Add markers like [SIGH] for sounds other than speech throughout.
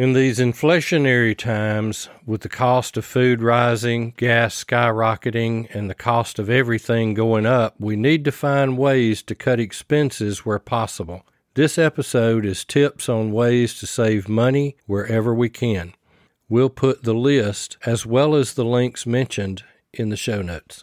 In these inflationary times, with the cost of food rising, gas skyrocketing, and the cost of everything going up, we need to find ways to cut expenses where possible. This episode is tips on ways to save money wherever we can. We'll put the list as well as the links mentioned in the show notes.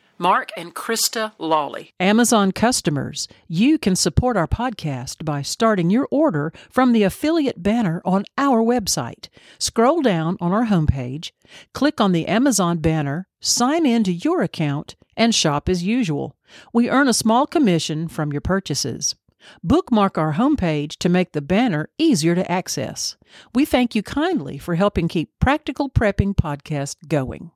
Mark and Krista Lawley. Amazon customers, you can support our podcast by starting your order from the affiliate banner on our website. Scroll down on our homepage, click on the Amazon banner, sign in to your account, and shop as usual. We earn a small commission from your purchases. Bookmark our homepage to make the banner easier to access. We thank you kindly for helping keep Practical Prepping Podcast going.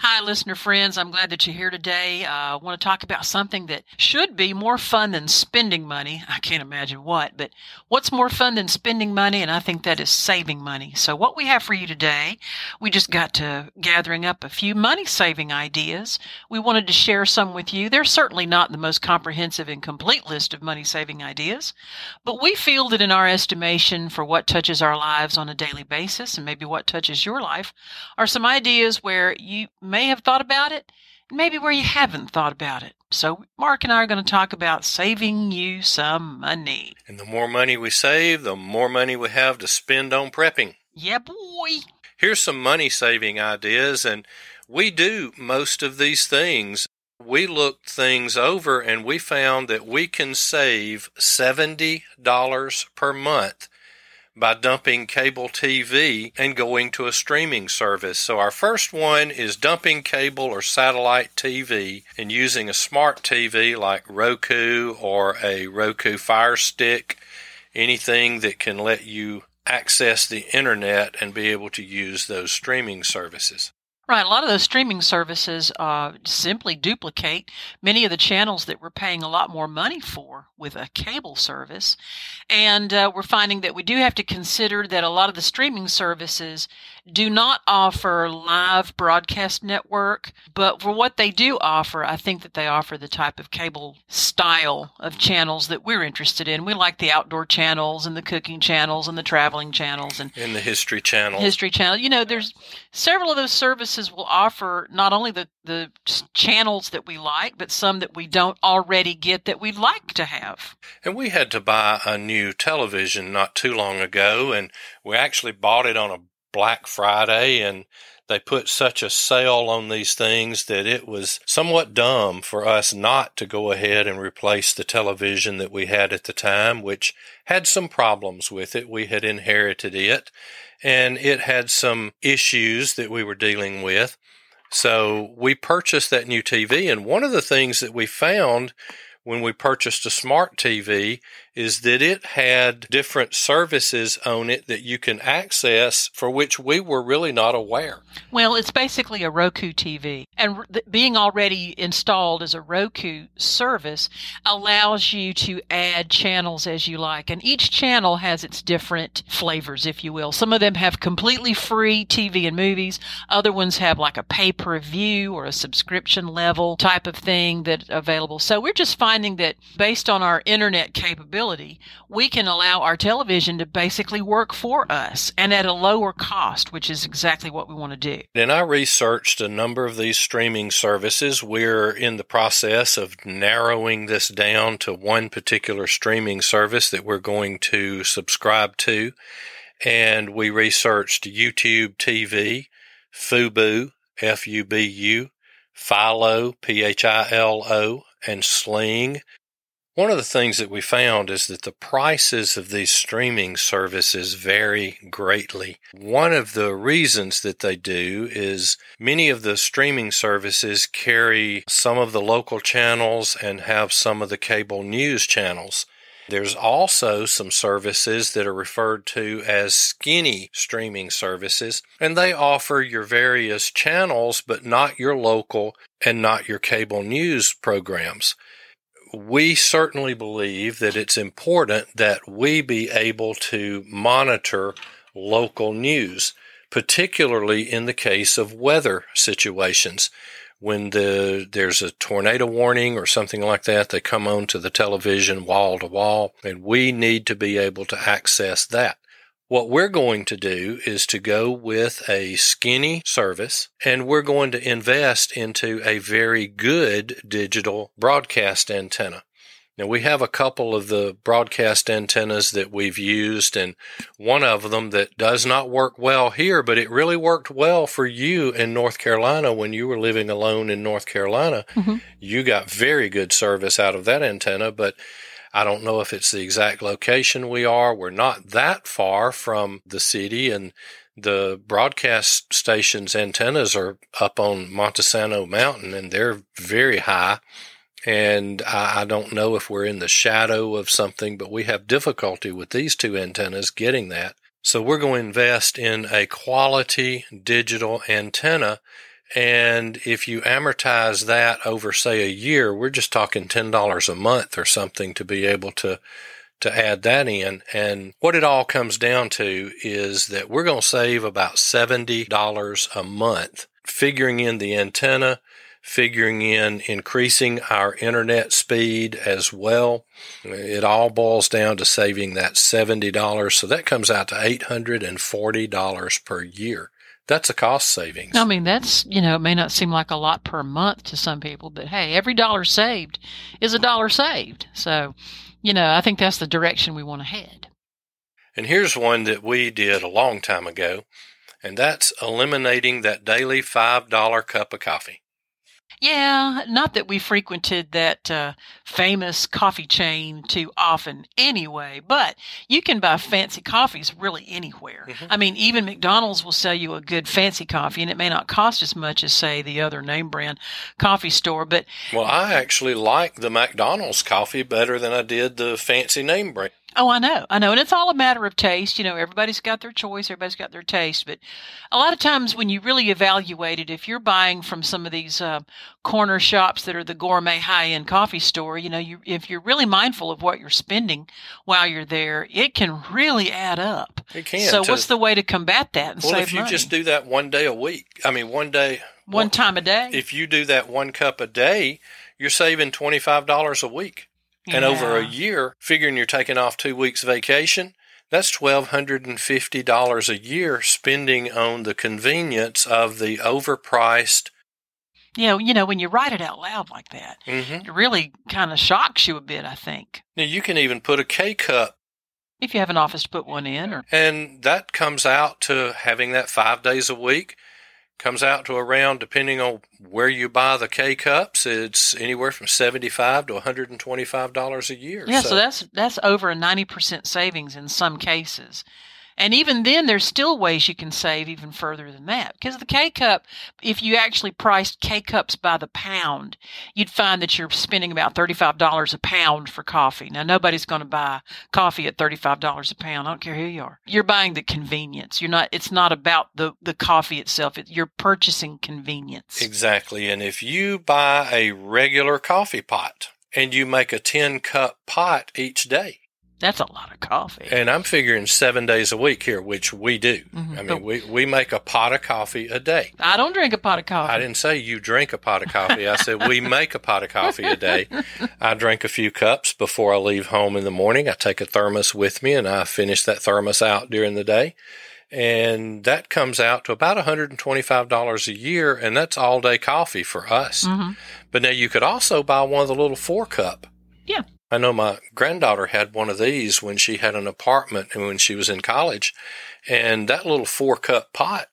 Hi, listener friends. I'm glad that you're here today. Uh, I want to talk about something that should be more fun than spending money. I can't imagine what, but what's more fun than spending money? And I think that is saving money. So, what we have for you today, we just got to gathering up a few money saving ideas. We wanted to share some with you. They're certainly not the most comprehensive and complete list of money saving ideas, but we feel that in our estimation for what touches our lives on a daily basis and maybe what touches your life are some ideas where you may have thought about it, and maybe where you haven't thought about it. So, Mark and I are going to talk about saving you some money. And the more money we save, the more money we have to spend on prepping. Yeah, boy. Here's some money saving ideas, and we do most of these things. We looked things over and we found that we can save $70 per month by dumping cable TV and going to a streaming service. So our first one is dumping cable or satellite TV and using a smart TV like Roku or a Roku Fire Stick, anything that can let you access the internet and be able to use those streaming services. Right. A lot of those streaming services uh, simply duplicate many of the channels that we're paying a lot more money for with a cable service. And uh, we're finding that we do have to consider that a lot of the streaming services do not offer live broadcast network, but for what they do offer, I think that they offer the type of cable style of channels that we're interested in. We like the outdoor channels and the cooking channels and the traveling channels and, and the history channel. History channel. You know, there's several of those services will offer not only the, the channels that we like, but some that we don't already get that we'd like to have. And we had to buy a new television not too long ago, and we actually bought it on a Black Friday and they put such a sale on these things that it was somewhat dumb for us not to go ahead and replace the television that we had at the time, which had some problems with it. We had inherited it and it had some issues that we were dealing with. So we purchased that new TV. And one of the things that we found when we purchased a smart TV is that it had different services on it that you can access for which we were really not aware. Well, it's basically a Roku TV. And being already installed as a Roku service allows you to add channels as you like. And each channel has its different flavors, if you will. Some of them have completely free TV and movies. Other ones have like a pay per view or a subscription level type of thing that available. So we're just finding that based on our internet capability, we can allow our television to basically work for us and at a lower cost, which is exactly what we want to do. And I researched a number of these streaming services. We're in the process of narrowing this down to one particular streaming service that we're going to subscribe to. And we researched YouTube TV, Fubo, F U B U, Philo, P H I L O, and Sling. One of the things that we found is that the prices of these streaming services vary greatly. One of the reasons that they do is many of the streaming services carry some of the local channels and have some of the cable news channels. There's also some services that are referred to as skinny streaming services, and they offer your various channels, but not your local and not your cable news programs. We certainly believe that it's important that we be able to monitor local news, particularly in the case of weather situations when the there's a tornado warning or something like that, they come on to the television wall to wall, and we need to be able to access that. What we're going to do is to go with a skinny service and we're going to invest into a very good digital broadcast antenna. Now we have a couple of the broadcast antennas that we've used and one of them that does not work well here, but it really worked well for you in North Carolina when you were living alone in North Carolina. Mm-hmm. You got very good service out of that antenna, but I don't know if it's the exact location we are. We're not that far from the city and the broadcast station's antennas are up on Monte Sano Mountain and they're very high and I, I don't know if we're in the shadow of something, but we have difficulty with these two antennas getting that. So we're going to invest in a quality digital antenna. And if you amortize that over, say, a year, we're just talking $10 a month or something to be able to, to add that in. And what it all comes down to is that we're going to save about $70 a month figuring in the antenna, figuring in increasing our internet speed as well. It all boils down to saving that $70. So that comes out to $840 per year. That's a cost savings. I mean, that's, you know, it may not seem like a lot per month to some people, but hey, every dollar saved is a dollar saved. So, you know, I think that's the direction we want to head. And here's one that we did a long time ago, and that's eliminating that daily $5 cup of coffee. Yeah, not that we frequented that uh, famous coffee chain too often anyway, but you can buy fancy coffees really anywhere. Mm-hmm. I mean, even McDonald's will sell you a good fancy coffee, and it may not cost as much as, say, the other name brand coffee store. But well, I actually like the McDonald's coffee better than I did the fancy name brand. Oh, I know. I know. And it's all a matter of taste. You know, everybody's got their choice, everybody's got their taste. But a lot of times when you really evaluate it, if you're buying from some of these uh, corner shops that are the gourmet high end coffee store, you know, you, if you're really mindful of what you're spending while you're there, it can really add up. It can. So, to, what's the way to combat that and well, save if you money? just do that one day a week, I mean, one day, one, one time a day. If you do that one cup a day, you're saving $25 a week. And yeah. over a year, figuring you're taking off two weeks vacation, that's $1,250 a year spending on the convenience of the overpriced. Yeah, you know, when you write it out loud like that, mm-hmm. it really kind of shocks you a bit, I think. Now, you can even put a K cup. If you have an office to put one in. or And that comes out to having that five days a week comes out to around, depending on where you buy the K cups, it's anywhere from seventy-five to one hundred and twenty-five dollars a year. Yeah, so. so that's that's over a ninety percent savings in some cases. And even then, there's still ways you can save even further than that. Because the K cup, if you actually priced K cups by the pound, you'd find that you're spending about $35 a pound for coffee. Now, nobody's going to buy coffee at $35 a pound. I don't care who you are. You're buying the convenience. You're not, it's not about the, the coffee itself. It, you're purchasing convenience. Exactly. And if you buy a regular coffee pot and you make a 10 cup pot each day, that's a lot of coffee. And I'm figuring seven days a week here, which we do. Mm-hmm. I mean, we, we make a pot of coffee a day. I don't drink a pot of coffee. I didn't say you drink a pot of coffee. I said we [LAUGHS] make a pot of coffee a day. I drink a few cups before I leave home in the morning. I take a thermos with me and I finish that thermos out during the day. And that comes out to about $125 a year. And that's all day coffee for us. Mm-hmm. But now you could also buy one of the little four cup. Yeah. I know my granddaughter had one of these when she had an apartment and when she was in college. And that little four cup pot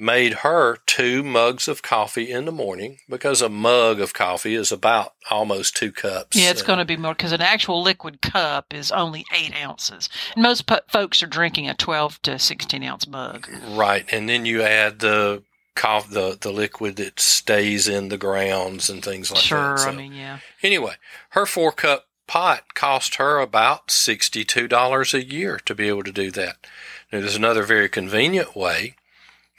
made her two mugs of coffee in the morning because a mug of coffee is about almost two cups. Yeah, it's going to be more because an actual liquid cup is only eight ounces. And most po- folks are drinking a 12 to 16 ounce mug. Right. And then you add the coffee, the, the liquid that stays in the grounds and things like sure, that. Sure, so, I mean, yeah. Anyway, her four cup pot cost her about $62 a year to be able to do that. Now, there's another very convenient way,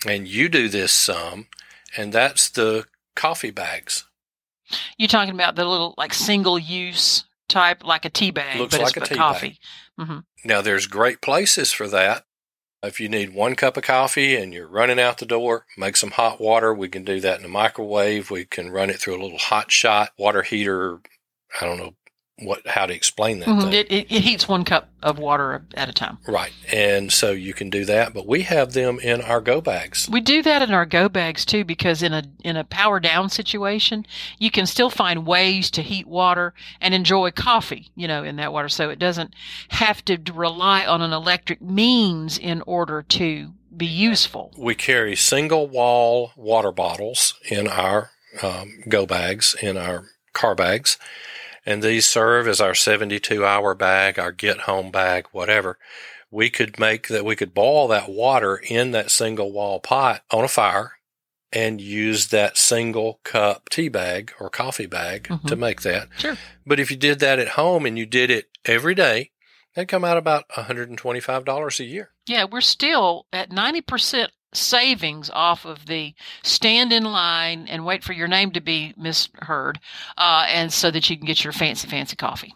and you do this some, and that's the coffee bags. You're talking about the little like single use type, like a tea bag, Looks but like it's a tea coffee. hmm Now, there's great places for that. If you need one cup of coffee and you're running out the door, make some hot water. We can do that in a microwave. We can run it through a little hot shot water heater. I don't know what how to explain that thing. It, it, it heats one cup of water at a time. Right. And so you can do that, but we have them in our go bags. We do that in our go bags too, because in a in a power down situation, you can still find ways to heat water and enjoy coffee, you know, in that water. So it doesn't have to rely on an electric means in order to be useful. We carry single wall water bottles in our um, go bags, in our car bags. And these serve as our 72 hour bag, our get home bag, whatever. We could make that, we could boil that water in that single wall pot on a fire and use that single cup tea bag or coffee bag Mhm. to make that. Sure. But if you did that at home and you did it every day, that'd come out about $125 a year. Yeah, we're still at 90% savings off of the stand in line and wait for your name to be misheard, uh, and so that you can get your fancy, fancy coffee.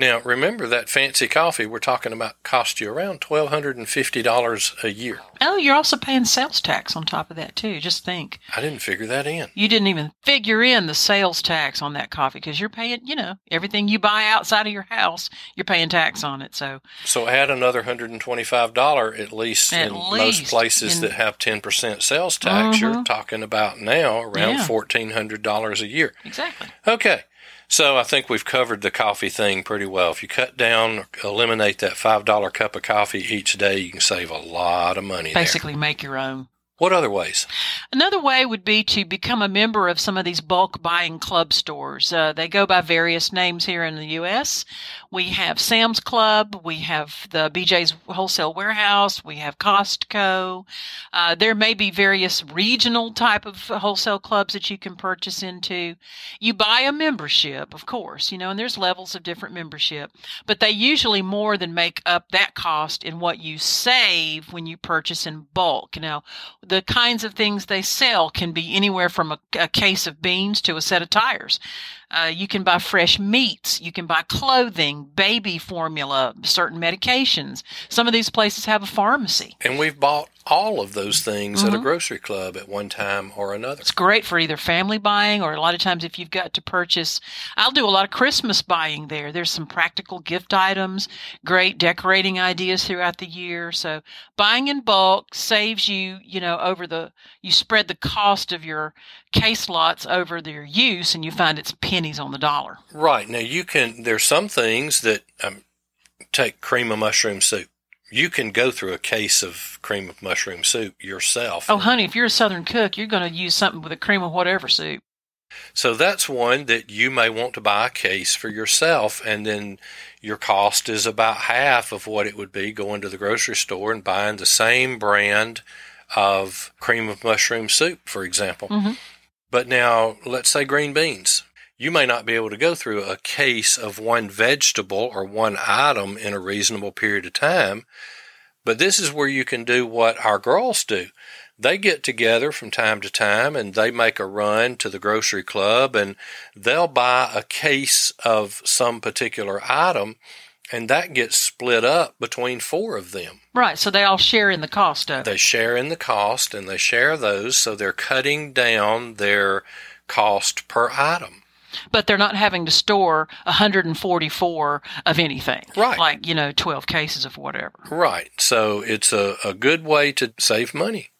Now, remember that fancy coffee we're talking about cost you around $1,250 a year. Oh, you're also paying sales tax on top of that, too. Just think. I didn't figure that in. You didn't even figure in the sales tax on that coffee because you're paying, you know, everything you buy outside of your house, you're paying tax on it. So, So add another $125 at least At in most places in- that have 10% sales tax. You're Mhm. talking about now around Yeah. $1,400 a year. exactly. Okay. So I think we've covered the coffee thing pretty well. If you cut down, eliminate that $5 cup of coffee each day, you can save a lot of money there. Basically, make your own. What other ways? Another way would be to become a member of some of these bulk buying club stores. Uh, they go by various names here in the U.S. We have Sam's Club, we have the BJ's Wholesale Warehouse, we have Costco. Uh, there may be various regional type of wholesale clubs that you can purchase into. You buy a membership, of course, you know, and there's levels of different membership, but they usually more than make up that cost in what you save when you purchase in bulk. Now, the kinds of things they sell can be anywhere from a, a case of beans to a set of tires. Uh, you can buy fresh meats. You can buy clothing, baby formula, certain medications. Some of these places have a pharmacy. And we've bought all of those things at a Mhm. grocery club at one time or another. It's great for either family buying or a lot of times if you've got to purchase. I'll do a lot of Christmas buying there. There's some practical gift items, great decorating ideas throughout the year. So buying in bulk saves you, you know, over the, you spread the cost of your case lots over their use and you find it's pennies on the dollar. Right. Now you can, there's some things that, um, take cream of mushroom soup. You can go through a case of cream of mushroom soup yourself. Oh, honey, if you're a Southern cook, you're going to use something with a cream of whatever soup. So that's one that you may want to buy a case for yourself, and then your cost is about half of what it would be going to the grocery store and buying the same brand of cream of mushroom soup, for example. Mhm. But now, let's say green beans. You may not be able to go through a case of one vegetable or one item in a reasonable period of time, but this is where you can do what our girls do they get together from time to time and they make a run to the grocery club and they'll buy a case of some particular item and that gets split up between four of them. Right. So they all share in the cost of it. They share in the cost and they share those so they're cutting down their cost per item. But they're not having to store 144 of anything. Right. Like, you know, 12 cases of whatever. Right. So it's a, a good way to save money.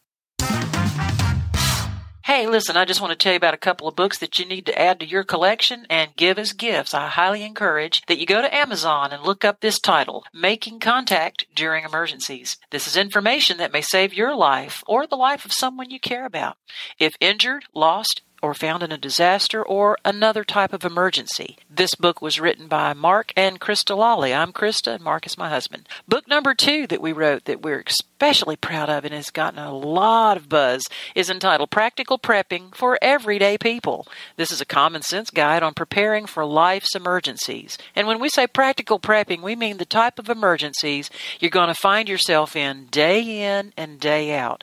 Hey, listen, I just want to tell you about a couple of books that you need to add to your collection and give as gifts. I highly encourage that you go to Amazon and look up this title, Making Contact During Emergencies. This is information that may save your life or the life of someone you care about. If injured, lost, or found in a disaster or another type of emergency. This book was written by Mark and Krista Lawley. I'm Krista and Mark is my husband. Book number two that we wrote that we're especially proud of and has gotten a lot of buzz is entitled Practical Prepping for Everyday People. This is a common sense guide on preparing for life's emergencies. And when we say practical prepping, we mean the type of emergencies you're going to find yourself in day in and day out.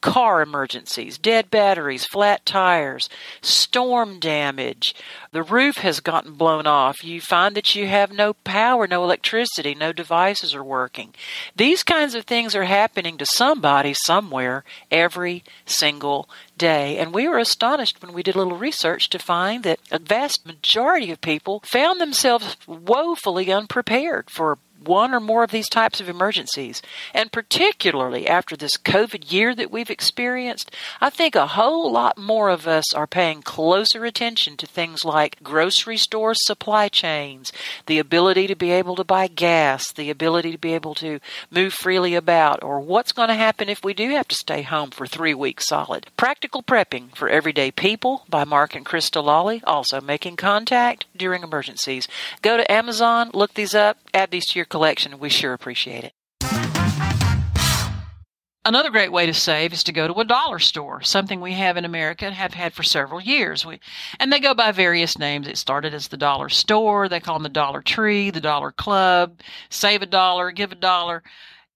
Car emergencies, dead batteries, flat tires, storm damage, the roof has gotten blown off. You find that you have no power, no electricity, no devices are working. These kinds of things are happening to somebody somewhere every single day. And we were astonished when we did a little research to find that a vast majority of people found themselves woefully unprepared for one or more of these types of emergencies. And particularly after this COVID year that we've experienced, I think a whole lot more of us are paying closer attention to things like grocery store supply chains, the ability to be able to buy gas, the ability to be able to move freely about, or what's going to happen if we do have to stay home for three weeks solid. Practical Prepping for Everyday People by Mark and Krista Lawley, also making contact during emergencies. Go to Amazon, look these up, add these to your collection. We sure appreciate it. Another great way to save is to go to a dollar store, something we have in America and have had for several years. We, and they go by various names. It started as the dollar store. They call them the Dollar Tree, the Dollar Club, Save a Dollar, Give a Dollar.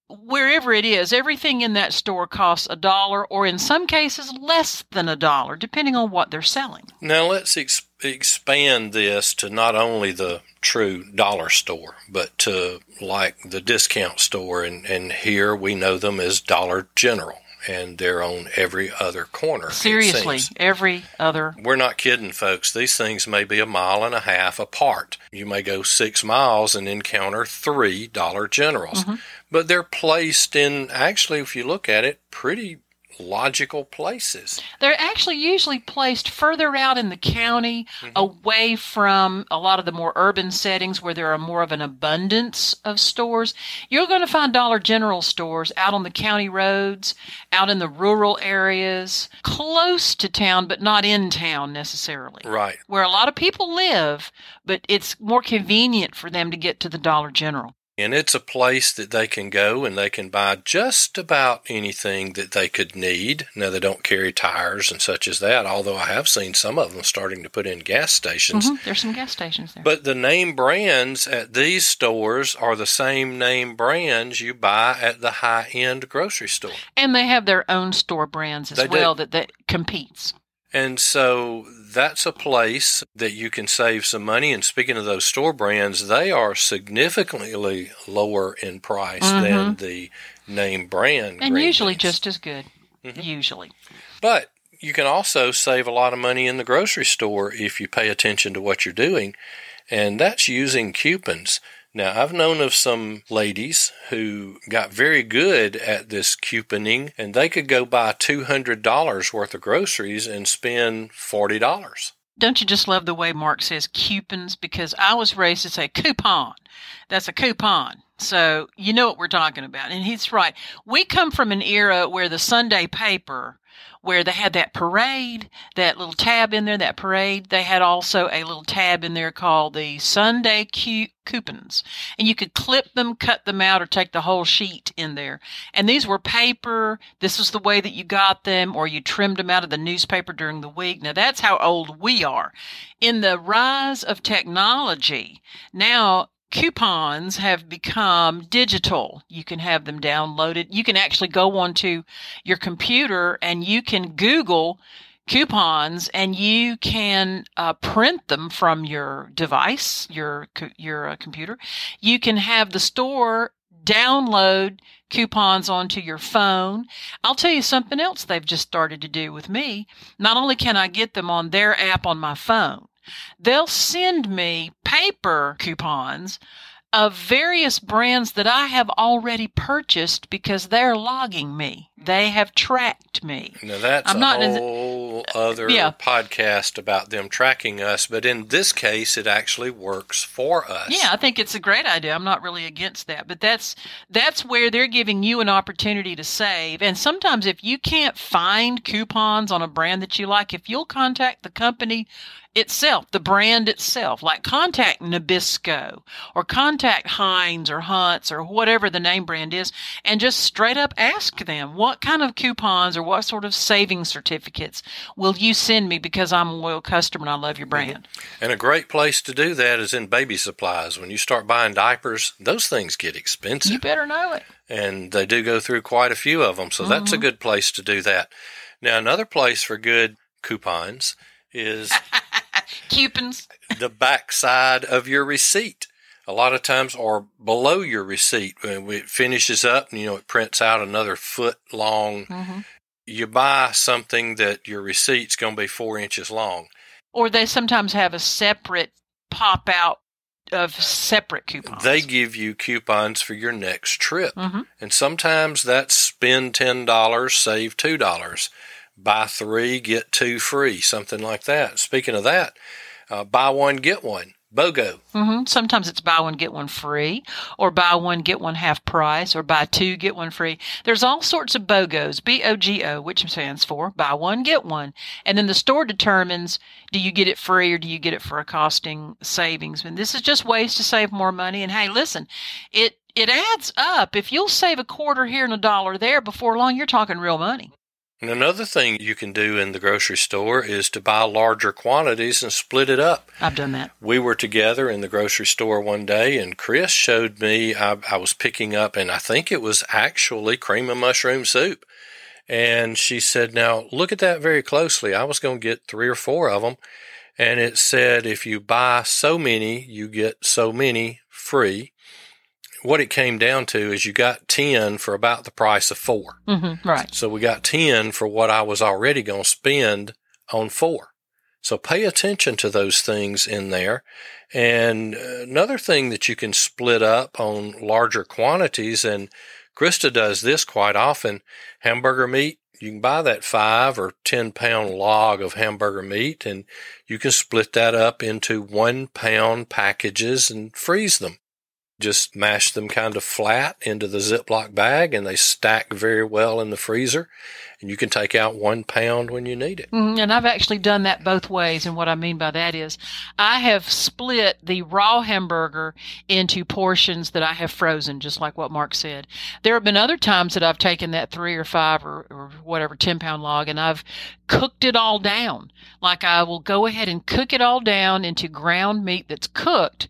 Wherever it is, everything in that store costs a dollar or in some cases less than a dollar, depending on what they're selling. Now let's ex- expand this to not only the true dollar store, but to like the discount store. And, and here we know them as Dollar General. And they're on every other corner. Seriously, every other. We're not kidding, folks. These things may be a mile and a half apart. You may go six miles and encounter three Dollar Generals. Mm-hmm. But they're placed in, actually, if you look at it, pretty logical places. They're actually usually placed further out in the county, mm-hmm. away from a lot of the more urban settings where there are more of an abundance of stores. You're going to find Dollar General stores out on the county roads, out in the rural areas, close to town, but not in town necessarily. Right. Where a lot of people live, but it's more convenient for them to get to the Dollar General. And it's a place that they can go and they can buy just about anything that they could need. Now, they don't carry tires and such as that, although I have seen some of them starting to put in gas stations. Mm-hmm. There's some gas stations there. But the name brands at these stores are the same name brands you buy at the high end grocery store. And they have their own store brands as they well do. that, that competes. And so that's a place that you can save some money. And speaking of those store brands, they are significantly lower in price mm-hmm. than the name brand. And usually just as good. Mm-hmm. Usually. But you can also save a lot of money in the grocery store if you pay attention to what you're doing. And that's using coupons. Now, I've known of some ladies who got very good at this couponing, and they could go buy $200 worth of groceries and spend $40. Don't you just love the way Mark says coupons? Because I was raised to say coupon. That's a coupon. So you know what we're talking about. And he's right. We come from an era where the Sunday paper where they had that parade, that little tab in there, that parade. They had also a little tab in there called the Sunday cu- coupons. And you could clip them, cut them out, or take the whole sheet in there. And these were paper. This was the way that you got them, or you trimmed them out of the newspaper during the week. Now that's how old we are. In the rise of technology, now coupons have become digital. You can have them downloaded. You can actually go onto your computer and you can Google coupons and you can uh, print them from your device, your your uh, computer. You can have the store download coupons onto your phone. I'll tell you something else they've just started to do with me. Not only can I get them on their app on my phone, they'll send me paper coupons of various brands that I have already purchased because they're logging me. They have tracked me. Now that's I'm a not whole other yeah. podcast about them tracking us, but in this case, it actually works for us. Yeah, I think it's a great idea. I'm not really against that, but that's that's where they're giving you an opportunity to save. And sometimes, if you can't find coupons on a brand that you like, if you'll contact the company itself, the brand itself, like contact Nabisco or contact Heinz or Hunt's or whatever the name brand is, and just straight up ask them what kind of coupons or what sort of saving certificates will you send me because I'm a loyal customer and I love your brand. And a great place to do that is in baby supplies. When you start buying diapers, those things get expensive. You better know it. And they do go through quite a few of them. So mm-hmm. that's a good place to do that. Now, another place for good coupons is [LAUGHS] coupons. the backside of your receipt. A lot of times, or below your receipt, when it finishes up, and you know it prints out another foot long. Mm-hmm. You buy something that your receipt's going to be four inches long. Or they sometimes have a separate pop out of separate coupons. They give you coupons for your next trip. Mm-hmm. And sometimes that's spend $10, save $2 buy three, get two free, something like that. Speaking of that, uh, buy one, get one. BOGO. Mm-hmm. Sometimes it's buy one, get one free, or buy one, get one half price, or buy two, get one free. There's all sorts of BOGOs, B O G O, which stands for buy one, get one. And then the store determines do you get it free or do you get it for a costing savings? And this is just ways to save more money. And hey, listen, it it adds up. If you'll save a quarter here and a dollar there, before long, you're talking real money. And another thing you can do in the grocery store is to buy larger quantities and split it up. I've done that. We were together in the grocery store one day, and Chris showed me I, I was picking up, and I think it was actually cream of mushroom soup. And she said, Now look at that very closely. I was going to get three or four of them. And it said, if you buy so many, you get so many free what it came down to is you got 10 for about the price of 4 mm-hmm, right. So we got 10 for what I was already going to spend on four. So pay attention to those things in there. And another thing that you can split up on larger quantities, and Krista does this quite often hamburger meat. You can buy that five or 10 pound log of hamburger meat and you can split that up into one pound packages and freeze them just mash them kind of flat into the Ziploc bag and they stack very well in the freezer. And you can take out one pound when you need it. Mm-hmm. And I've actually done that both ways. And what I mean by that is I have split the raw hamburger into portions that I have frozen, just like what Mark said. There have been other times that I've taken that three or five or, or whatever 10 pound log and I've cooked it all down. Like I will go ahead and cook it all down into ground meat that's cooked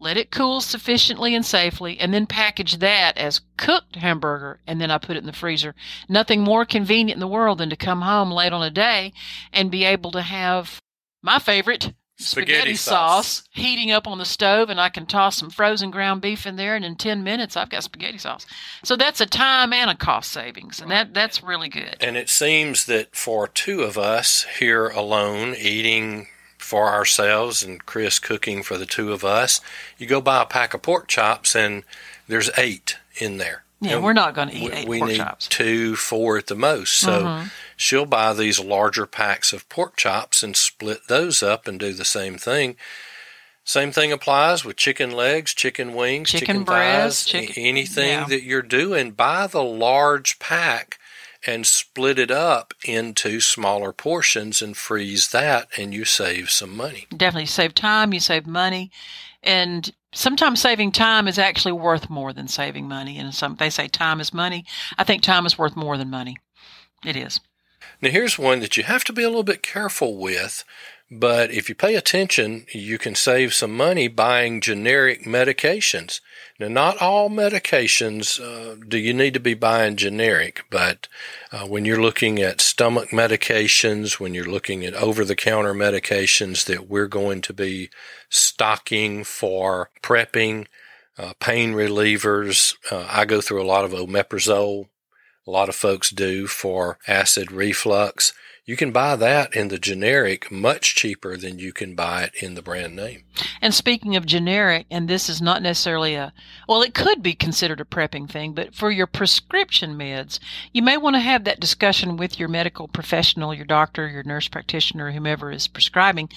let it cool sufficiently and safely, and then package that as cooked hamburger, and then I put it in the freezer. Nothing more convenient in the world than to come home late on a day and be able to have my favorite spaghetti, spaghetti sauce. sauce. heating up on the stove, and I can toss some frozen ground beef in there, and in 10 minutes, I've got spaghetti sauce. So that's a time and a cost savings, and that, that's really good. And it seems that for two of us here alone, eating for ourselves and Chris cooking for the two of us, you go buy a pack of pork chops and there's eight in there. Yeah, and we're not going to eat we, eight we pork need chops. two, four at the most. So mm-hmm. she'll buy these larger packs of pork chops and split those up and do the same thing. Same thing applies with chicken legs, chicken wings, chicken, chicken breast, thighs, chicken, anything yeah. that you're doing. Buy the large pack and split it up into smaller portions and freeze that, and you save some money. Definitely save time, you save money, and sometimes saving time is actually worth more than saving money. And some they say time is money. I think time is worth more than money. It is. Now here's one that you have to be a little bit careful with but if you pay attention, you can save some money buying generic medications. Now, not all medications uh, do you need to be buying generic, but uh, when you're looking at stomach medications, when you're looking at over the counter medications that we're going to be stocking for prepping, uh, pain relievers, uh, I go through a lot of omeprazole. A lot of folks do for acid reflux. You can buy that in the generic much cheaper than you can buy it in the brand name. And speaking of generic, and this is not necessarily a, well, it could be considered a prepping thing, but for your prescription meds, you may want to have that discussion with your medical professional, your doctor, your nurse practitioner, whomever is prescribing,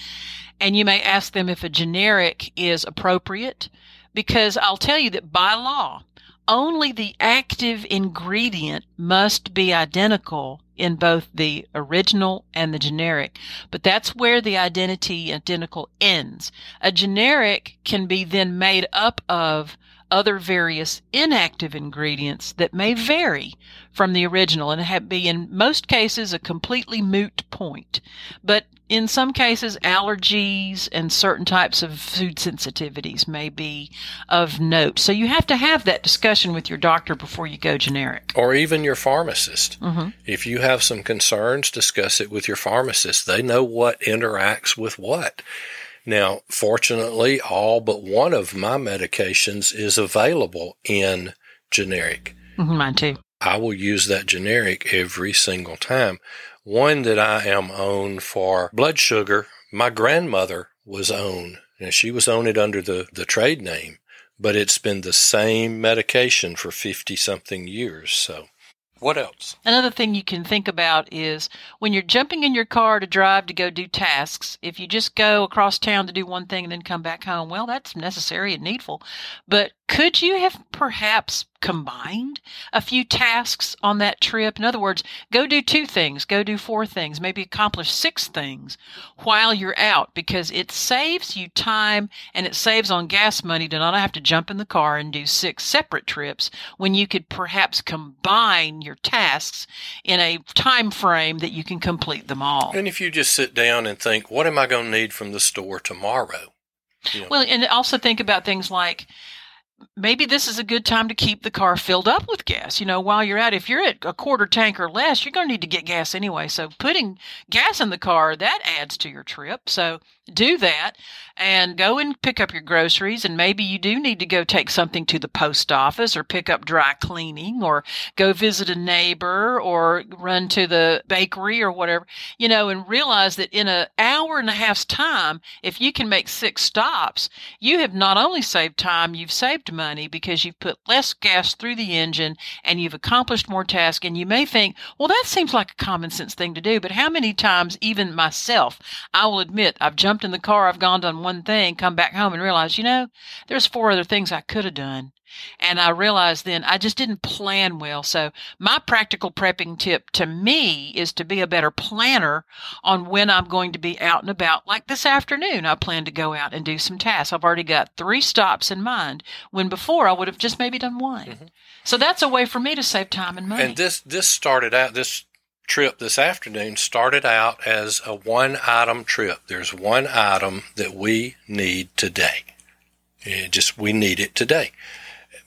and you may ask them if a generic is appropriate, because I'll tell you that by law, only the active ingredient must be identical in both the original and the generic. But that's where the identity identical ends. A generic can be then made up of other various inactive ingredients that may vary from the original and have be in most cases a completely moot point. But in some cases, allergies and certain types of food sensitivities may be of note. So you have to have that discussion with your doctor before you go generic. Or even your pharmacist. Mm-hmm. If you have some concerns, discuss it with your pharmacist. They know what interacts with what. Now, fortunately, all but one of my medications is available in generic. Mm-hmm, mine too. I will use that generic every single time. One that I am on for blood sugar, my grandmother was on, and she was on it under the, the trade name, but it's been the same medication for 50 something years. So what else? Another thing you can think about is when you're jumping in your car to drive to go do tasks, if you just go across town to do one thing and then come back home, well, that's necessary and needful. But could you have perhaps combined a few tasks on that trip? In other words, go do two things, go do four things, maybe accomplish six things while you're out because it saves you time and it saves on gas money to not have to jump in the car and do six separate trips when you could perhaps combine your tasks in a time frame that you can complete them all. And if you just sit down and think, what am I going to need from the store tomorrow? You know. Well, and also think about things like maybe this is a good time to keep the car filled up with gas. You know, while you're out, if you're at a quarter tank or less, you're going to need to get gas anyway. So putting gas in the car, that adds to your trip. So do that and go and pick up your groceries. And maybe you do need to go take something to the post office or pick up dry cleaning or go visit a neighbor or run to the bakery or whatever, you know, and realize that in an hour and a half's time, if you can make six stops, you have not only saved time, you've saved money because you've put less gas through the engine and you've accomplished more tasks. And you may think, well, that seems like a common sense thing to do. But how many times, even myself, I will admit I've jumped in the car, I've gone done one thing, come back home and realize, you know, there's four other things I could have done. And I realized then I just didn't plan well. So my practical prepping tip to me is to be a better planner on when I'm going to be out and about. Like this afternoon, I plan to go out and do some tasks. I've already got three stops in mind when before I would have just maybe done one. Mm-hmm. So that's a way for me to save time and money. And this, this started out, this trip this afternoon started out as a one item trip. There's one item that we need today. It just we need it today.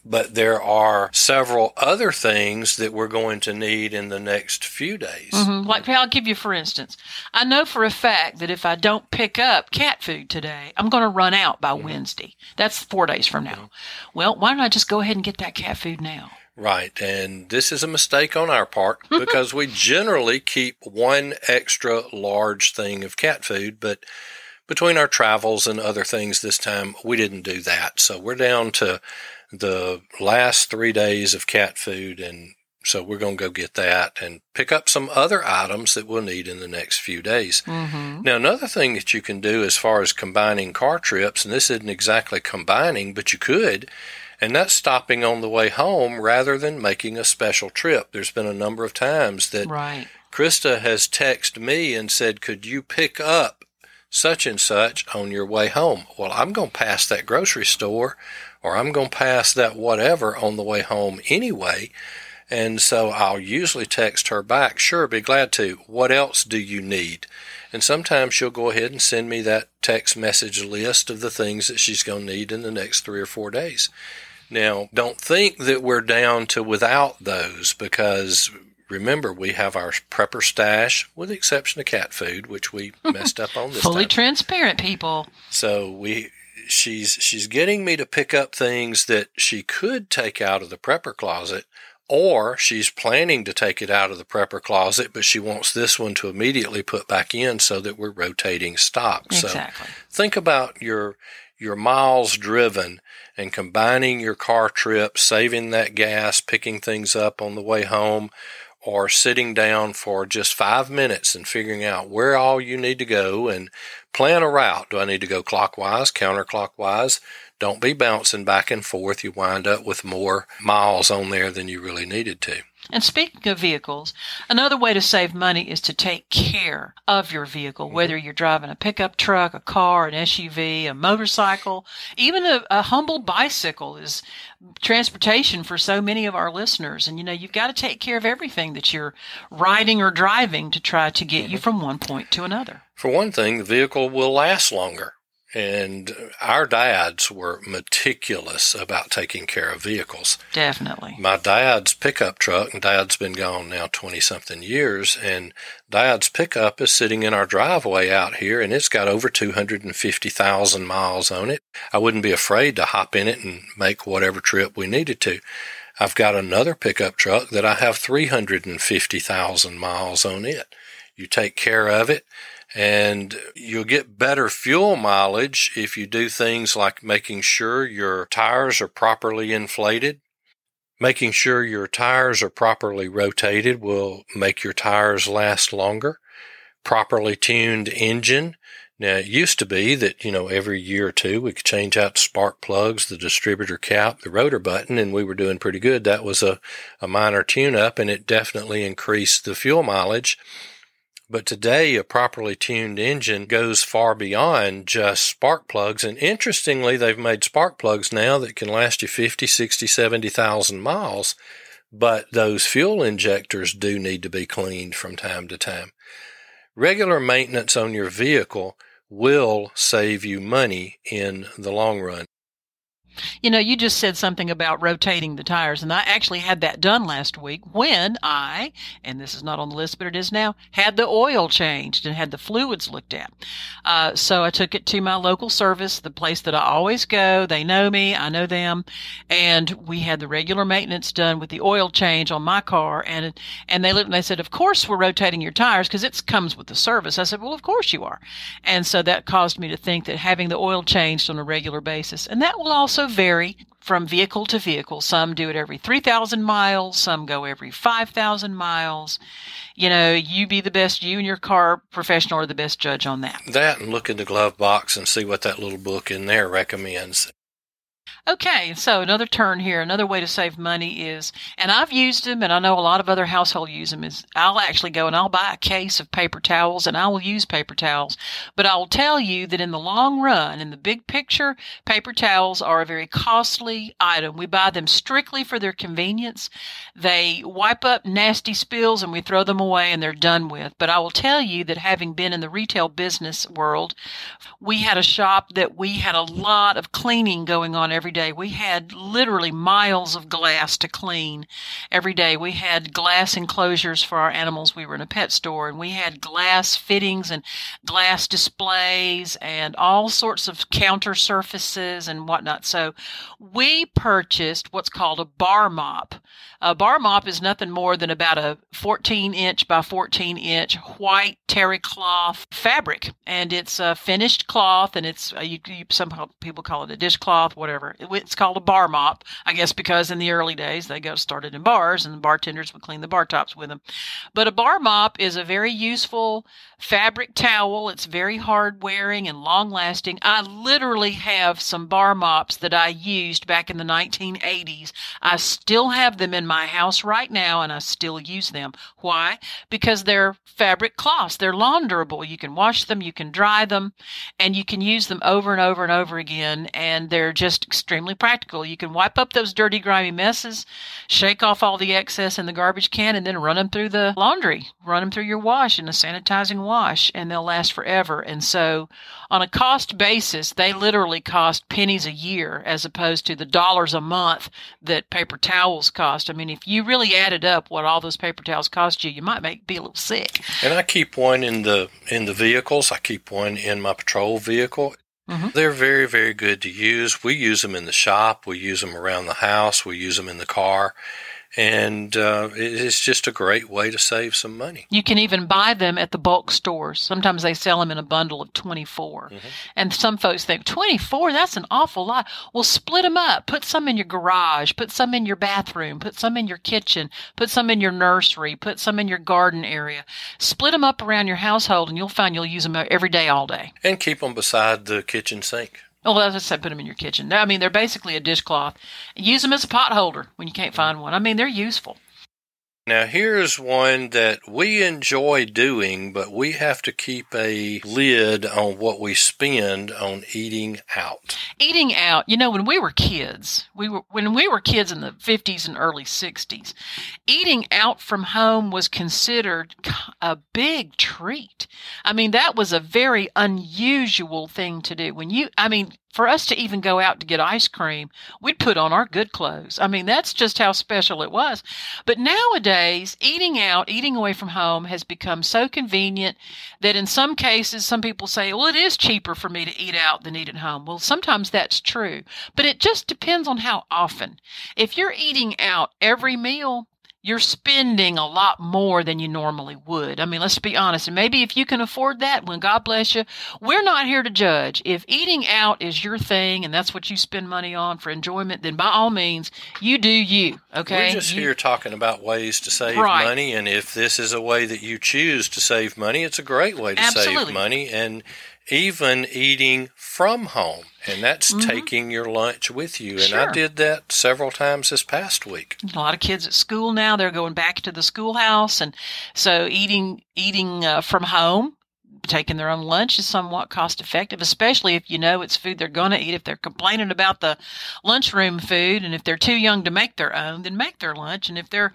But there are several other things that we're going to need in the next few days. Mm-hmm. Like I'll give you for instance, I know for a fact that if I don't pick up cat food today, I'm going to run out by mm-hmm. Wednesday. That's four days from now. Mm-hmm. Well, why don't I just go ahead and get that cat food now? Right. And this is a mistake on our part [LAUGHS] because we generally keep one extra large thing of cat food, but between our travels and other things this time, we didn't do that. So we're down to the last three days of cat food. And so we're going to go get that and pick up some other items that we'll need in the next few days. Mm-hmm. Now, another thing that you can do as far as combining car trips, and this isn't exactly combining, but you could, and that's stopping on the way home rather than making a special trip. There's been a number of times that right. Krista has texted me and said, Could you pick up such and such on your way home? Well, I'm going to pass that grocery store or I'm going to pass that whatever on the way home anyway. And so I'll usually text her back, Sure, be glad to. What else do you need? And sometimes she'll go ahead and send me that text message list of the things that she's going to need in the next three or four days. Now, don't think that we're down to without those because remember we have our prepper stash with the exception of cat food which we [LAUGHS] messed up on this fully time. transparent people so we she's she's getting me to pick up things that she could take out of the prepper closet or she's planning to take it out of the prepper closet but she wants this one to immediately put back in so that we're rotating stock exactly. so think about your your miles driven and combining your car trip, saving that gas, picking things up on the way home, or sitting down for just five minutes and figuring out where all you need to go and plan a route. Do I need to go clockwise, counterclockwise? don't be bouncing back and forth. You wind up with more miles on there than you really needed to. And speaking of vehicles, another way to save money is to take care of your vehicle, Mm-hmm. whether you're driving a pickup truck, a car, an SUV, a motorcycle, even a, a humble bicycle is transportation for so many of our listeners. And you know, you've got to take care of everything that you're riding or driving to try to get Mm-hmm. you from one point to another. For one thing, the vehicle will last longer. And our dads were meticulous about taking care of vehicles. Definitely. My dad's pickup truck, and dad's been gone now 20 something years, and dad's pickup is sitting in our driveway out here, and it's got over 250,000 miles on it. I wouldn't be afraid to hop in it and make whatever trip we needed to. I've got another pickup truck that I have 350,000 miles on it. You take care of it, and you'll get better fuel mileage if you do things like making sure your tires are properly inflated. Making sure your tires are properly rotated will make your tires last longer. Properly tuned engine. Now, it used to be that, you know, every year or two we could change out spark plugs, the distributor cap, the rotor button, and we were doing pretty good. That was a, a minor tune up and it definitely increased the fuel mileage. But today, a properly tuned engine goes far beyond just spark plugs. And interestingly, they've made spark plugs now that can last you 50, 60, 70,000 miles. But those fuel injectors do need to be cleaned from time to time. Regular maintenance on your vehicle will save you money in the long run. You know, you just said something about rotating the tires, and I actually had that done last week when I, and this is not on the list, but it is now, had the oil changed and had the fluids looked at. Uh, so I took it to my local service, the place that I always go. They know me, I know them, and we had the regular maintenance done with the oil change on my car. And and they looked and they said, "Of course we're rotating your tires because it comes with the service." I said, "Well, of course you are," and so that caused me to think that having the oil changed on a regular basis, and that will also vary from vehicle to vehicle. Some do it every 3,000 miles, some go every 5,000 miles. You know, you be the best, you and your car professional are the best judge on that. That and look in the glove box and see what that little book in there recommends. Okay, so another turn here, another way to save money is, and I've used them, and I know a lot of other household use them, is I'll actually go and I'll buy a case of paper towels, and I will use paper towels. But I will tell you that in the long run, in the big picture, paper towels are a very costly item. We buy them strictly for their convenience. They wipe up nasty spills and we throw them away and they're done with. But I will tell you that having been in the retail business world, we had a shop that we had a lot of cleaning going on every day. We had literally miles of glass to clean every day. We had glass enclosures for our animals. We were in a pet store and we had glass fittings and glass displays and all sorts of counter surfaces and whatnot. So we purchased what's called a bar mop. A bar mop is nothing more than about a 14 inch by 14 inch white terry cloth fabric, and it's a finished cloth, and it's uh, you, you, some people call it a dishcloth, whatever. It, it's called a bar mop, I guess, because in the early days they got started in bars, and the bartenders would clean the bar tops with them. But a bar mop is a very useful fabric towel. It's very hard wearing and long lasting. I literally have some bar mops that I used back in the 1980s. I still have them in my house right now and I still use them. Why? Because they're fabric cloths. They're launderable. You can wash them, you can dry them, and you can use them over and over and over again. And they're just extremely practical. You can wipe up those dirty, grimy messes, shake off all the excess in the garbage can, and then run them through the laundry, run them through your wash in a sanitizing wash, and they'll last forever. And so, on a cost basis, they literally cost pennies a year as opposed to the dollars a month that paper towels cost. I mean, if you really added up what all those paper towels cost you, you might make be a little sick. And I keep one in the in the vehicles. I keep one in my patrol vehicle. Mm-hmm. They're very, very good to use. We use them in the shop. We use them around the house. We use them in the car. And uh, it's just a great way to save some money. You can even buy them at the bulk stores. Sometimes they sell them in a bundle of 24. Mhm. And some folks think, 24? That's an awful lot. Well, split them up. Put some in your garage. Put some in your bathroom. Put some in your kitchen. Put some in your nursery. Put some in your garden area. Split them up around your household, and you'll find you'll use them every day, all day. And keep them beside the kitchen sink. Oh, well, let's say put them in your kitchen. I mean, they're basically a dishcloth. Use them as a pot holder when you can't find one. I mean, they're useful. Now, here's one that we enjoy doing, but we have to keep a lid on what we spend on eating out. Eating out, you know, when we were kids, we were when we were kids in the 50s and early 60s, eating out from home was considered a big treat. I mean, that was a very unusual thing to do. When you I mean, for us to even go out to get ice cream, we'd put on our good clothes. I mean, that's just how special it was. But nowadays, eating out, eating away from home has become so convenient that in some cases, some people say, well, it is cheaper for me to eat out than eat at home. Well, sometimes that's true, but it just depends on how often. If you're eating out every meal, you're spending a lot more than you normally would. I mean, let's be honest. And maybe if you can afford that, when God bless you, we're not here to judge. If eating out is your thing and that's what you spend money on for enjoyment, then by all means, you do you. Okay. We're just you, here talking about ways to save Right. money, and if this is a way that you choose to save money, it's a great way to Absolutely. save money, and even eating from home, and that's taking your lunch with you. And I Mm-hmm. Did that several times this past week. a lot of kids at school now they're going back to the schoolhouse and so eating eating uh, from home taking their own lunch is somewhat cost effective especially if you know it's food they're going to eat if they're complaining about the lunchroom food and if they're too young to make their own then make their lunch and if they're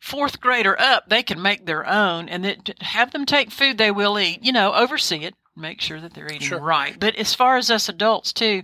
fourth grader up they can make their own and then have them take food they will eat you know oversee it make sure that they're eating Sure. right but as far as us adults too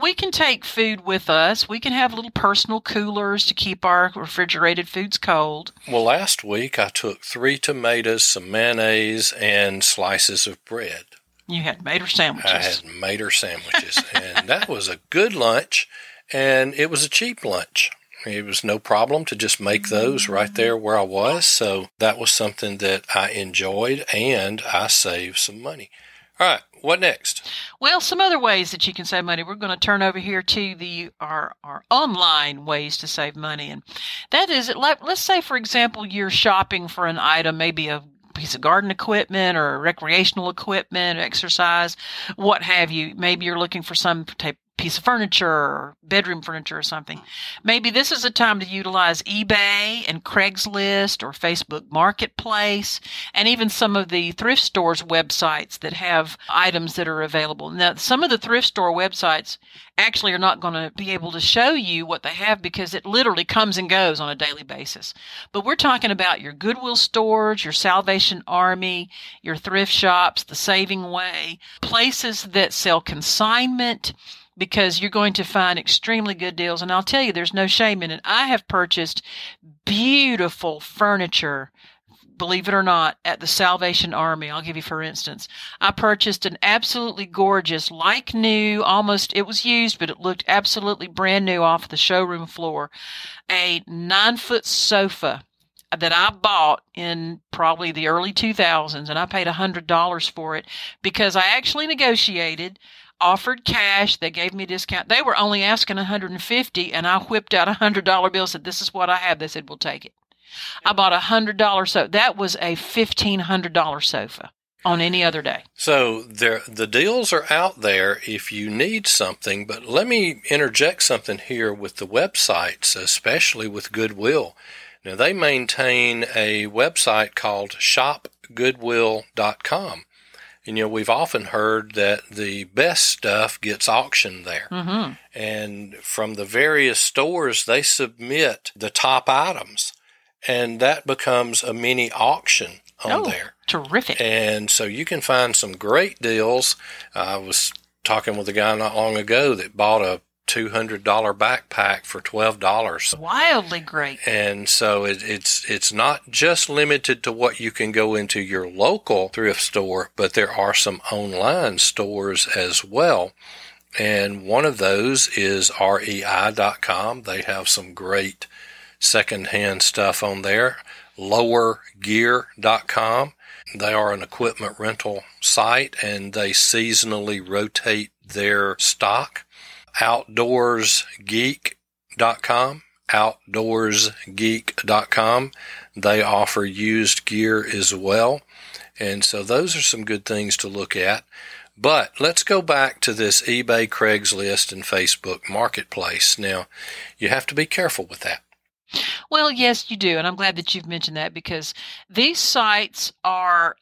we can take food with us. We can have little personal coolers to keep our refrigerated foods cold. Well, last week I took three tomatoes, some mayonnaise, and slices of bread. You had mater sandwiches. I had mater sandwiches, and that was a good lunch, and it was a cheap lunch. It was no problem to just make those right mm. there where I was. So that was something that I enjoyed, and I saved some money. All right, what next? Well, some other ways that you can save money. We're going to turn over here to the our our online ways to save money, and that is, let, let's say, for example, you're shopping for an item, maybe a piece of garden equipment or recreational equipment, exercise, what have you. Maybe you're looking for some type piece of furniture or bedroom furniture or something. Maybe this is a time to utilize eBay and Craigslist or Facebook Marketplace and even some of the thrift stores websites that have items that are available. Now, some of the thrift store websites actually are not going to be able to show you what they have because it literally comes and goes on a daily basis. But we're talking about your Goodwill stores, your Salvation Army, your thrift shops, the Saving Way, places that sell consignment because you're going to find extremely good deals. And I'll tell you, there's no shame in it. I have purchased beautiful furniture believe it or not, at the Salvation Army. I'll give you, for instance, I purchased an absolutely gorgeous, like new, almost, it was used, but it looked absolutely brand new off the showroom floor, a nine foot sofa that I bought in probably the early 2000s, and I paid $100 for it because I actually negotiated offered cash. They gave me a discount. They were only asking 150 and I whipped out a hundred dollar bill, said, this is what I have. They said, we'll take it. I bought a hundred dollar sofa. That was a fifteen hundred dollar sofa on any other day. So there, the deals are out there if you need something. But let me interject something here with the websites, especially with Goodwill. Now they maintain a website called shopgoodwill.com. And, you know, we've often heard that the best stuff gets auctioned there. Mm-hmm. And from the various stores, they submit the top items. And that becomes a mini auction on Oh, there. terrific. And so you can find some great deals. I was talking with a guy not long ago that bought a $200 backpack for $12. Wildly great. And so it, it's it's not just limited to what you can go into your local thrift store, but there are some online stores as well. And one of those is rei.com. They have some great secondhand stuff on there. Lowergear.com. They are an equipment rental site and they seasonally rotate their stock. OutdoorsGeek.com. OutdoorsGeek.com. They offer used gear as well. And so those are some good things to look at. But let's go back to this eBay, Craigslist, and Facebook marketplace. Now, you have to be careful with that. Well, yes, you do. And I'm glad that you've mentioned that because these sites are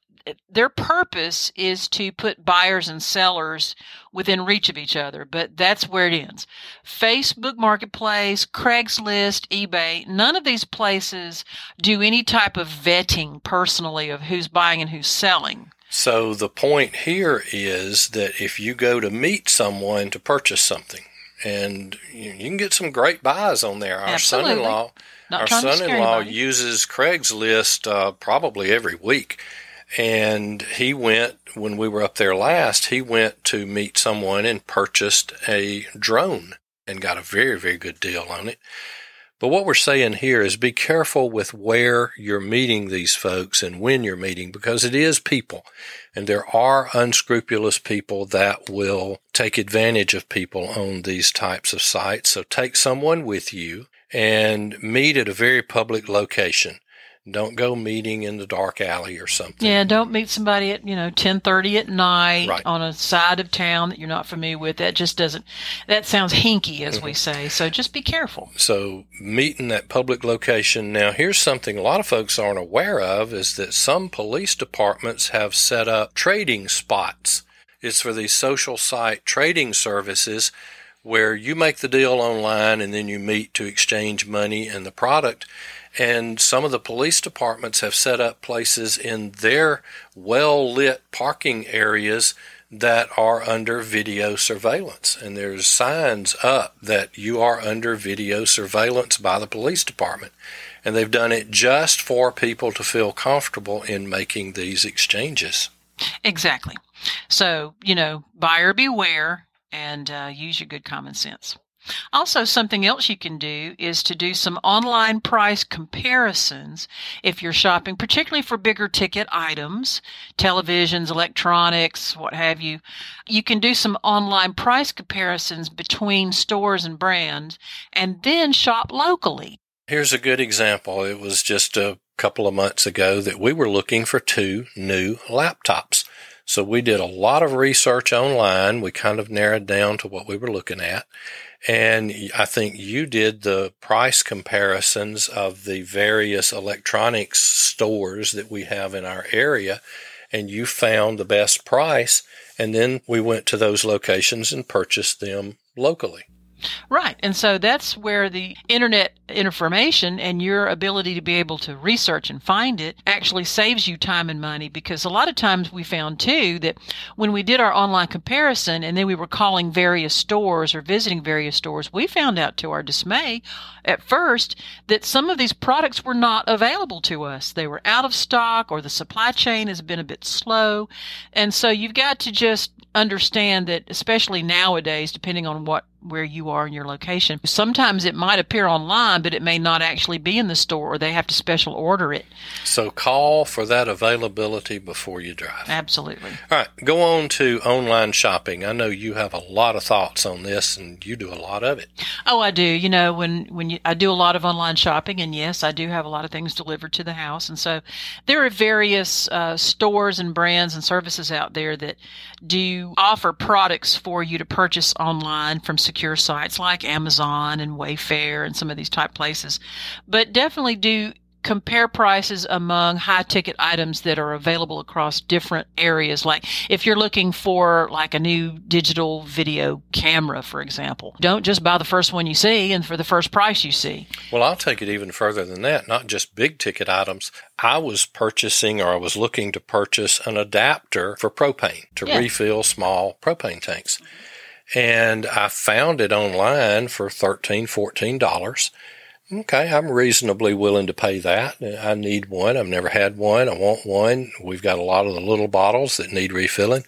their purpose is to put buyers and sellers within reach of each other, but that's where it ends. Facebook Marketplace, Craigslist, eBay, none of these places do any type of vetting personally of who's buying and who's selling. So the point here is that if you go to meet someone to purchase something, and you can get some great buys on there. Our Absolutely. son-in-law, Not our trying to scare son-in-law uses Craigslist uh, probably every week, and he went when we were up there last. He went to meet someone and purchased a drone and got a very very good deal on it. But what we're saying here is be careful with where you're meeting these folks and when you're meeting because it is people. And there are unscrupulous people that will take advantage of people on these types of sites. So take someone with you and meet at a very public location. Don't go meeting in the dark alley or something. Yeah, don't meet somebody at you know ten thirty at night Right. on a side of town that you're not familiar with. That just doesn't. That sounds hinky, as Mm-hmm. we say. So just be careful. So meet in that public location. Now, here's something a lot of folks aren't aware of is that some police departments have set up trading spots. It's for these social site trading services where you make the deal online and then you meet to exchange money and the product. And some of the police departments have set up places in their well lit parking areas that are under video surveillance. And there's signs up that you are under video surveillance by the police department. And they've done it just for people to feel comfortable in making these exchanges. Exactly. So you know, buyer beware and uh, use your good common sense. Also, something else you can do is to do some online price comparisons if you're shopping, particularly for bigger ticket items, televisions, electronics, what have you. You can do some online price comparisons between stores and brands and then shop locally. Here's a good example. It was just a couple of months ago that we were looking for two new laptops. So we did a lot of research online. We kind of narrowed down to what we were looking at. And I think you did the price comparisons of the various electronics stores that we have in our area. And you found the best price. And then we went to those locations and purchased them locally. Right. And so that's where the internet information and your ability to be able to research and find it actually saves you time and money because a lot of times we found too that when we did our online comparison and then we were calling various stores or visiting various stores, we found out to our dismay at first that some of these products were not available to us. They were out of stock or the supply chain has been a bit slow. And so you've got to just understand that especially nowadays depending on what where you are in your location sometimes it might appear online but it may not actually be in the store or they have to special order it So call for that availability before you drive. absolutely All right, go on to online shopping. I know you have a lot of thoughts on this and you do a lot of it. oh i do you know when when you, i do a lot of online shopping and yes i do have a lot of things delivered to the house and so there are various uh, stores and brands and services out there that do offer products for you to purchase online from secure sites like amazon and wayfair and some of these type places but definitely do compare prices among high ticket items that are available across different areas like if you're looking for like a new digital video camera for example don't just buy the first one you see and for the first price you see Well, I'll take it even further than that, not just big ticket items. I was purchasing or I was looking to purchase an adapter for propane to Yeah. refill small propane tanks. And I found it online for $13, $14. Okay, I'm reasonably willing to pay that. I need one. I've never had one. I want one. We've got a lot of the little bottles that need refilling.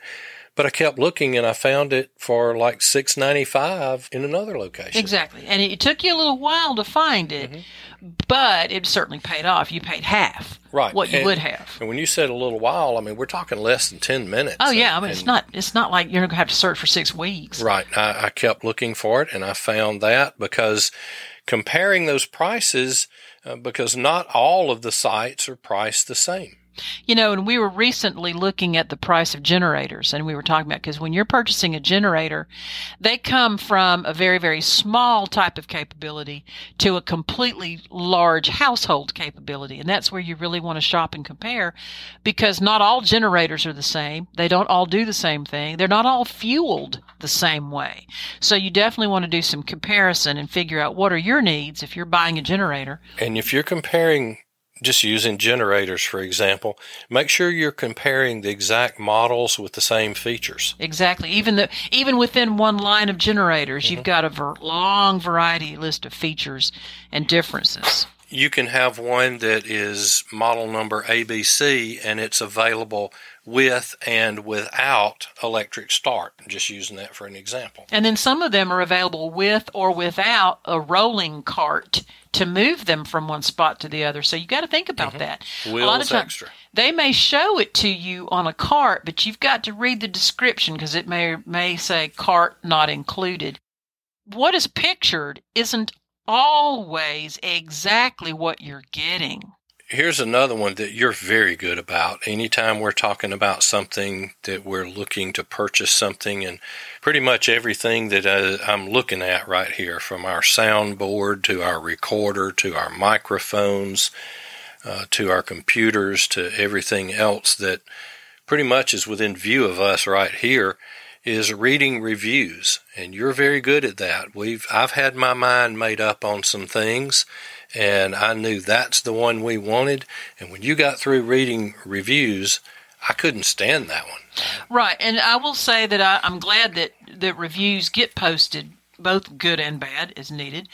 But I kept looking and I found it for like six ninety five in another location. exactly and it took you a little while to find it but it certainly paid off you paid half Right. what you And- would have And when you said a little while, I mean we're talking less than ten minutes. oh yeah i mean it's not it's not like you're going to have to search for six weeks right. I, I kept looking for it, and I found that because comparing those prices, uh, because not all of the sites are priced the same. You know, and we were recently looking at the price of generators, and we were talking about because when you're purchasing a generator, they come from a very, very small type of capability to a completely large household capability. And that's where you really want to shop and compare because not all generators are the same. They don't all do the same thing. They're not all fueled the same way. So you definitely want to do some comparison and figure out what are your needs if you're buying a generator. And if you're comparing just using generators, for example, make sure you're comparing the exact models with the same features. Exactly. Even the even within one line of generators, mm-hmm. you've got a ver- long variety list of features and differences. You can have one that is model number ABC and it's available with and without electric start. Just using that for an example. And then some of them are available with or without a rolling cart to move them from one spot to the other. So you got to think about mm-hmm. that. Wheels a lot of times, extra. They may show it to you on a cart, but you've got to read the description because it may may say cart not included. What is pictured isn't always exactly what you're getting here's another one that you're very good about. Anytime we're talking about something that we're looking to purchase something, and pretty much everything that uh, I'm looking at right here, from our soundboard to our recorder to our microphones uh, to our computers to everything else that pretty much is within view of us right here is reading reviews and you're very good at that. We've I've had my mind made up on some things and I knew that's the one we wanted. And when you got through reading reviews, I couldn't stand that one. Right, and I will say that I, I'm glad that that reviews get posted both good and bad as needed.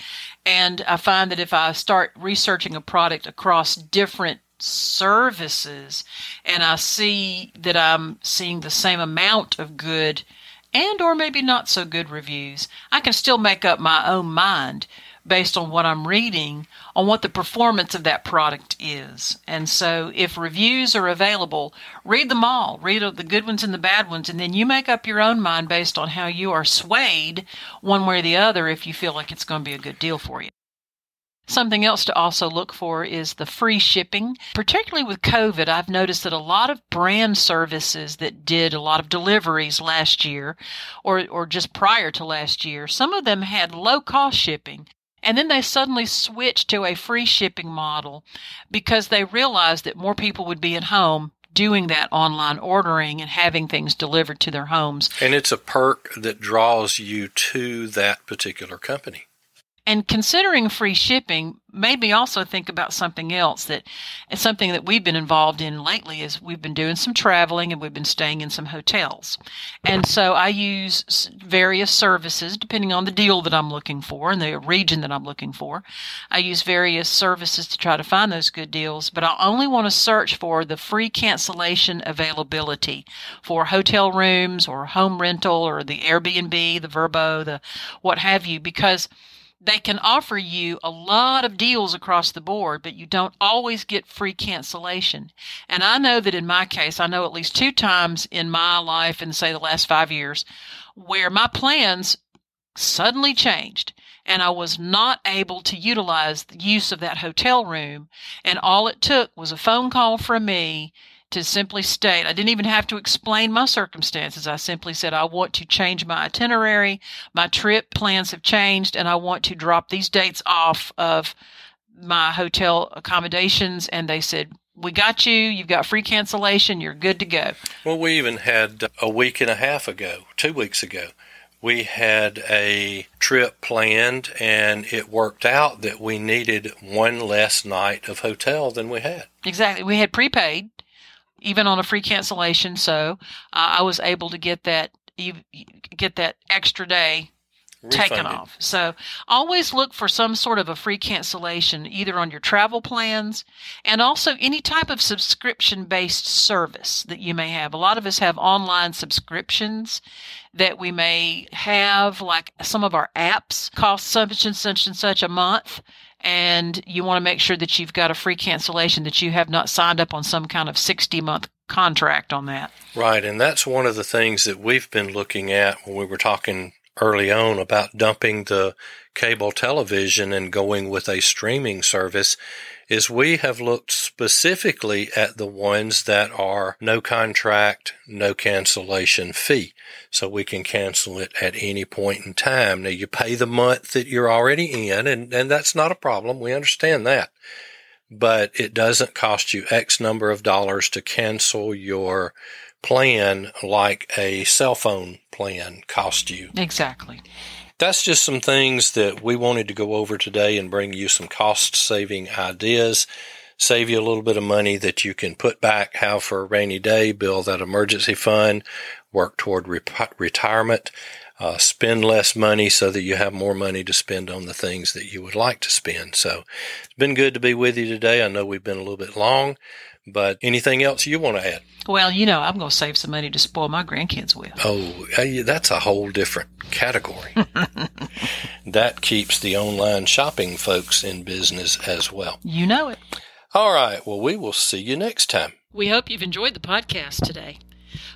And I find that if I start researching a product across different services and I see that I'm seeing the same amount of good and or maybe not so good reviews, I can still make up my own mind based on what I'm reading on what the performance of that product is. And so if reviews are available, read them all, read the good ones and the bad ones, and then you make up your own mind based on how you are swayed one way or the other if you feel like it's going to be a good deal for you. Something else to also look for is the free shipping. Particularly with COVID, I've noticed that a lot of brand services that did a lot of deliveries last year or, or just prior to last year, some of them had low cost shipping. And then they suddenly switched to a free shipping model because they realized that more people would be at home doing that online ordering and having things delivered to their homes. And it's a perk that draws you to that particular company. And considering free shipping made me also think about something else that something that we've been involved in lately is we've been doing some traveling and we've been staying in some hotels. And so I use various services depending on the deal that I'm looking for and the region that I'm looking for. I use various services to try to find those good deals, but I only want to search for the free cancellation availability for hotel rooms or home rental or the Airbnb, the Vrbo, the what have you because they can offer you a lot of deals across the board, but you don't always get free cancellation. And I know that in my case, I know at least two times in my life in say the last five years where my plans suddenly changed and I was not able to utilize the use of that hotel room. And all it took was a phone call from me to simply state, I didn't even have to explain my circumstances. I simply said, I want to change my itinerary. My trip plans have changed and I want to drop these dates off of my hotel accommodations. And they said, we got you. You've got free cancellation. You're good to go. Well, we even had a week and a half ago, two weeks ago, we had a trip planned and it worked out that we needed one less night of hotel than we had. Exactly. We had prepaid even on a free cancellation. So uh, I was able to get that get that extra day Refunded. taken off. So always look for some sort of a free cancellation either on your travel plans and also any type of subscription based service that you may have. A lot of us have online subscriptions that we may have like some of our apps cost such and such and such a month and you want to make sure that you've got a free cancellation that you have not signed up on some kind of 60 month contract on that. Right, and that's one of the things that we've been looking at when we were talking early on about dumping the cable television and going with a streaming service is we have looked specifically at the ones that are no contract, no cancellation fee. So we can cancel it at any point in time. Now you pay the month that you're already in and, and that's not a problem. We understand that. But it doesn't cost you X number of dollars to cancel your plan like a cell phone plan cost you. Exactly that's just some things that we wanted to go over today and bring you some cost saving ideas, save you a little bit of money that you can put back, have for a rainy day, build that emergency fund, work toward retirement, uh, spend less money so that you have more money to spend on the things that you would like to spend. So it's been good to be with you today. I know we've been a little bit long. But anything else you want to add? Well, you know, I'm going to save some money to spoil my grandkids with. Oh, uh, that's a whole different category. [LAUGHS] that keeps the online shopping folks in business as well. You know it. All right. Well, we will see you next time. We hope you've enjoyed the podcast today.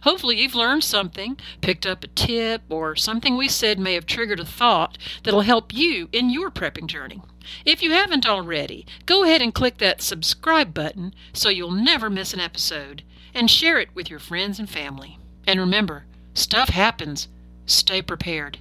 Hopefully, you've learned something, picked up a tip, or something we said may have triggered a thought that'll help you in your prepping journey. If you haven't already, go ahead and click that subscribe button so you'll never miss an episode and share it with your friends and family. And remember, stuff happens. Stay prepared.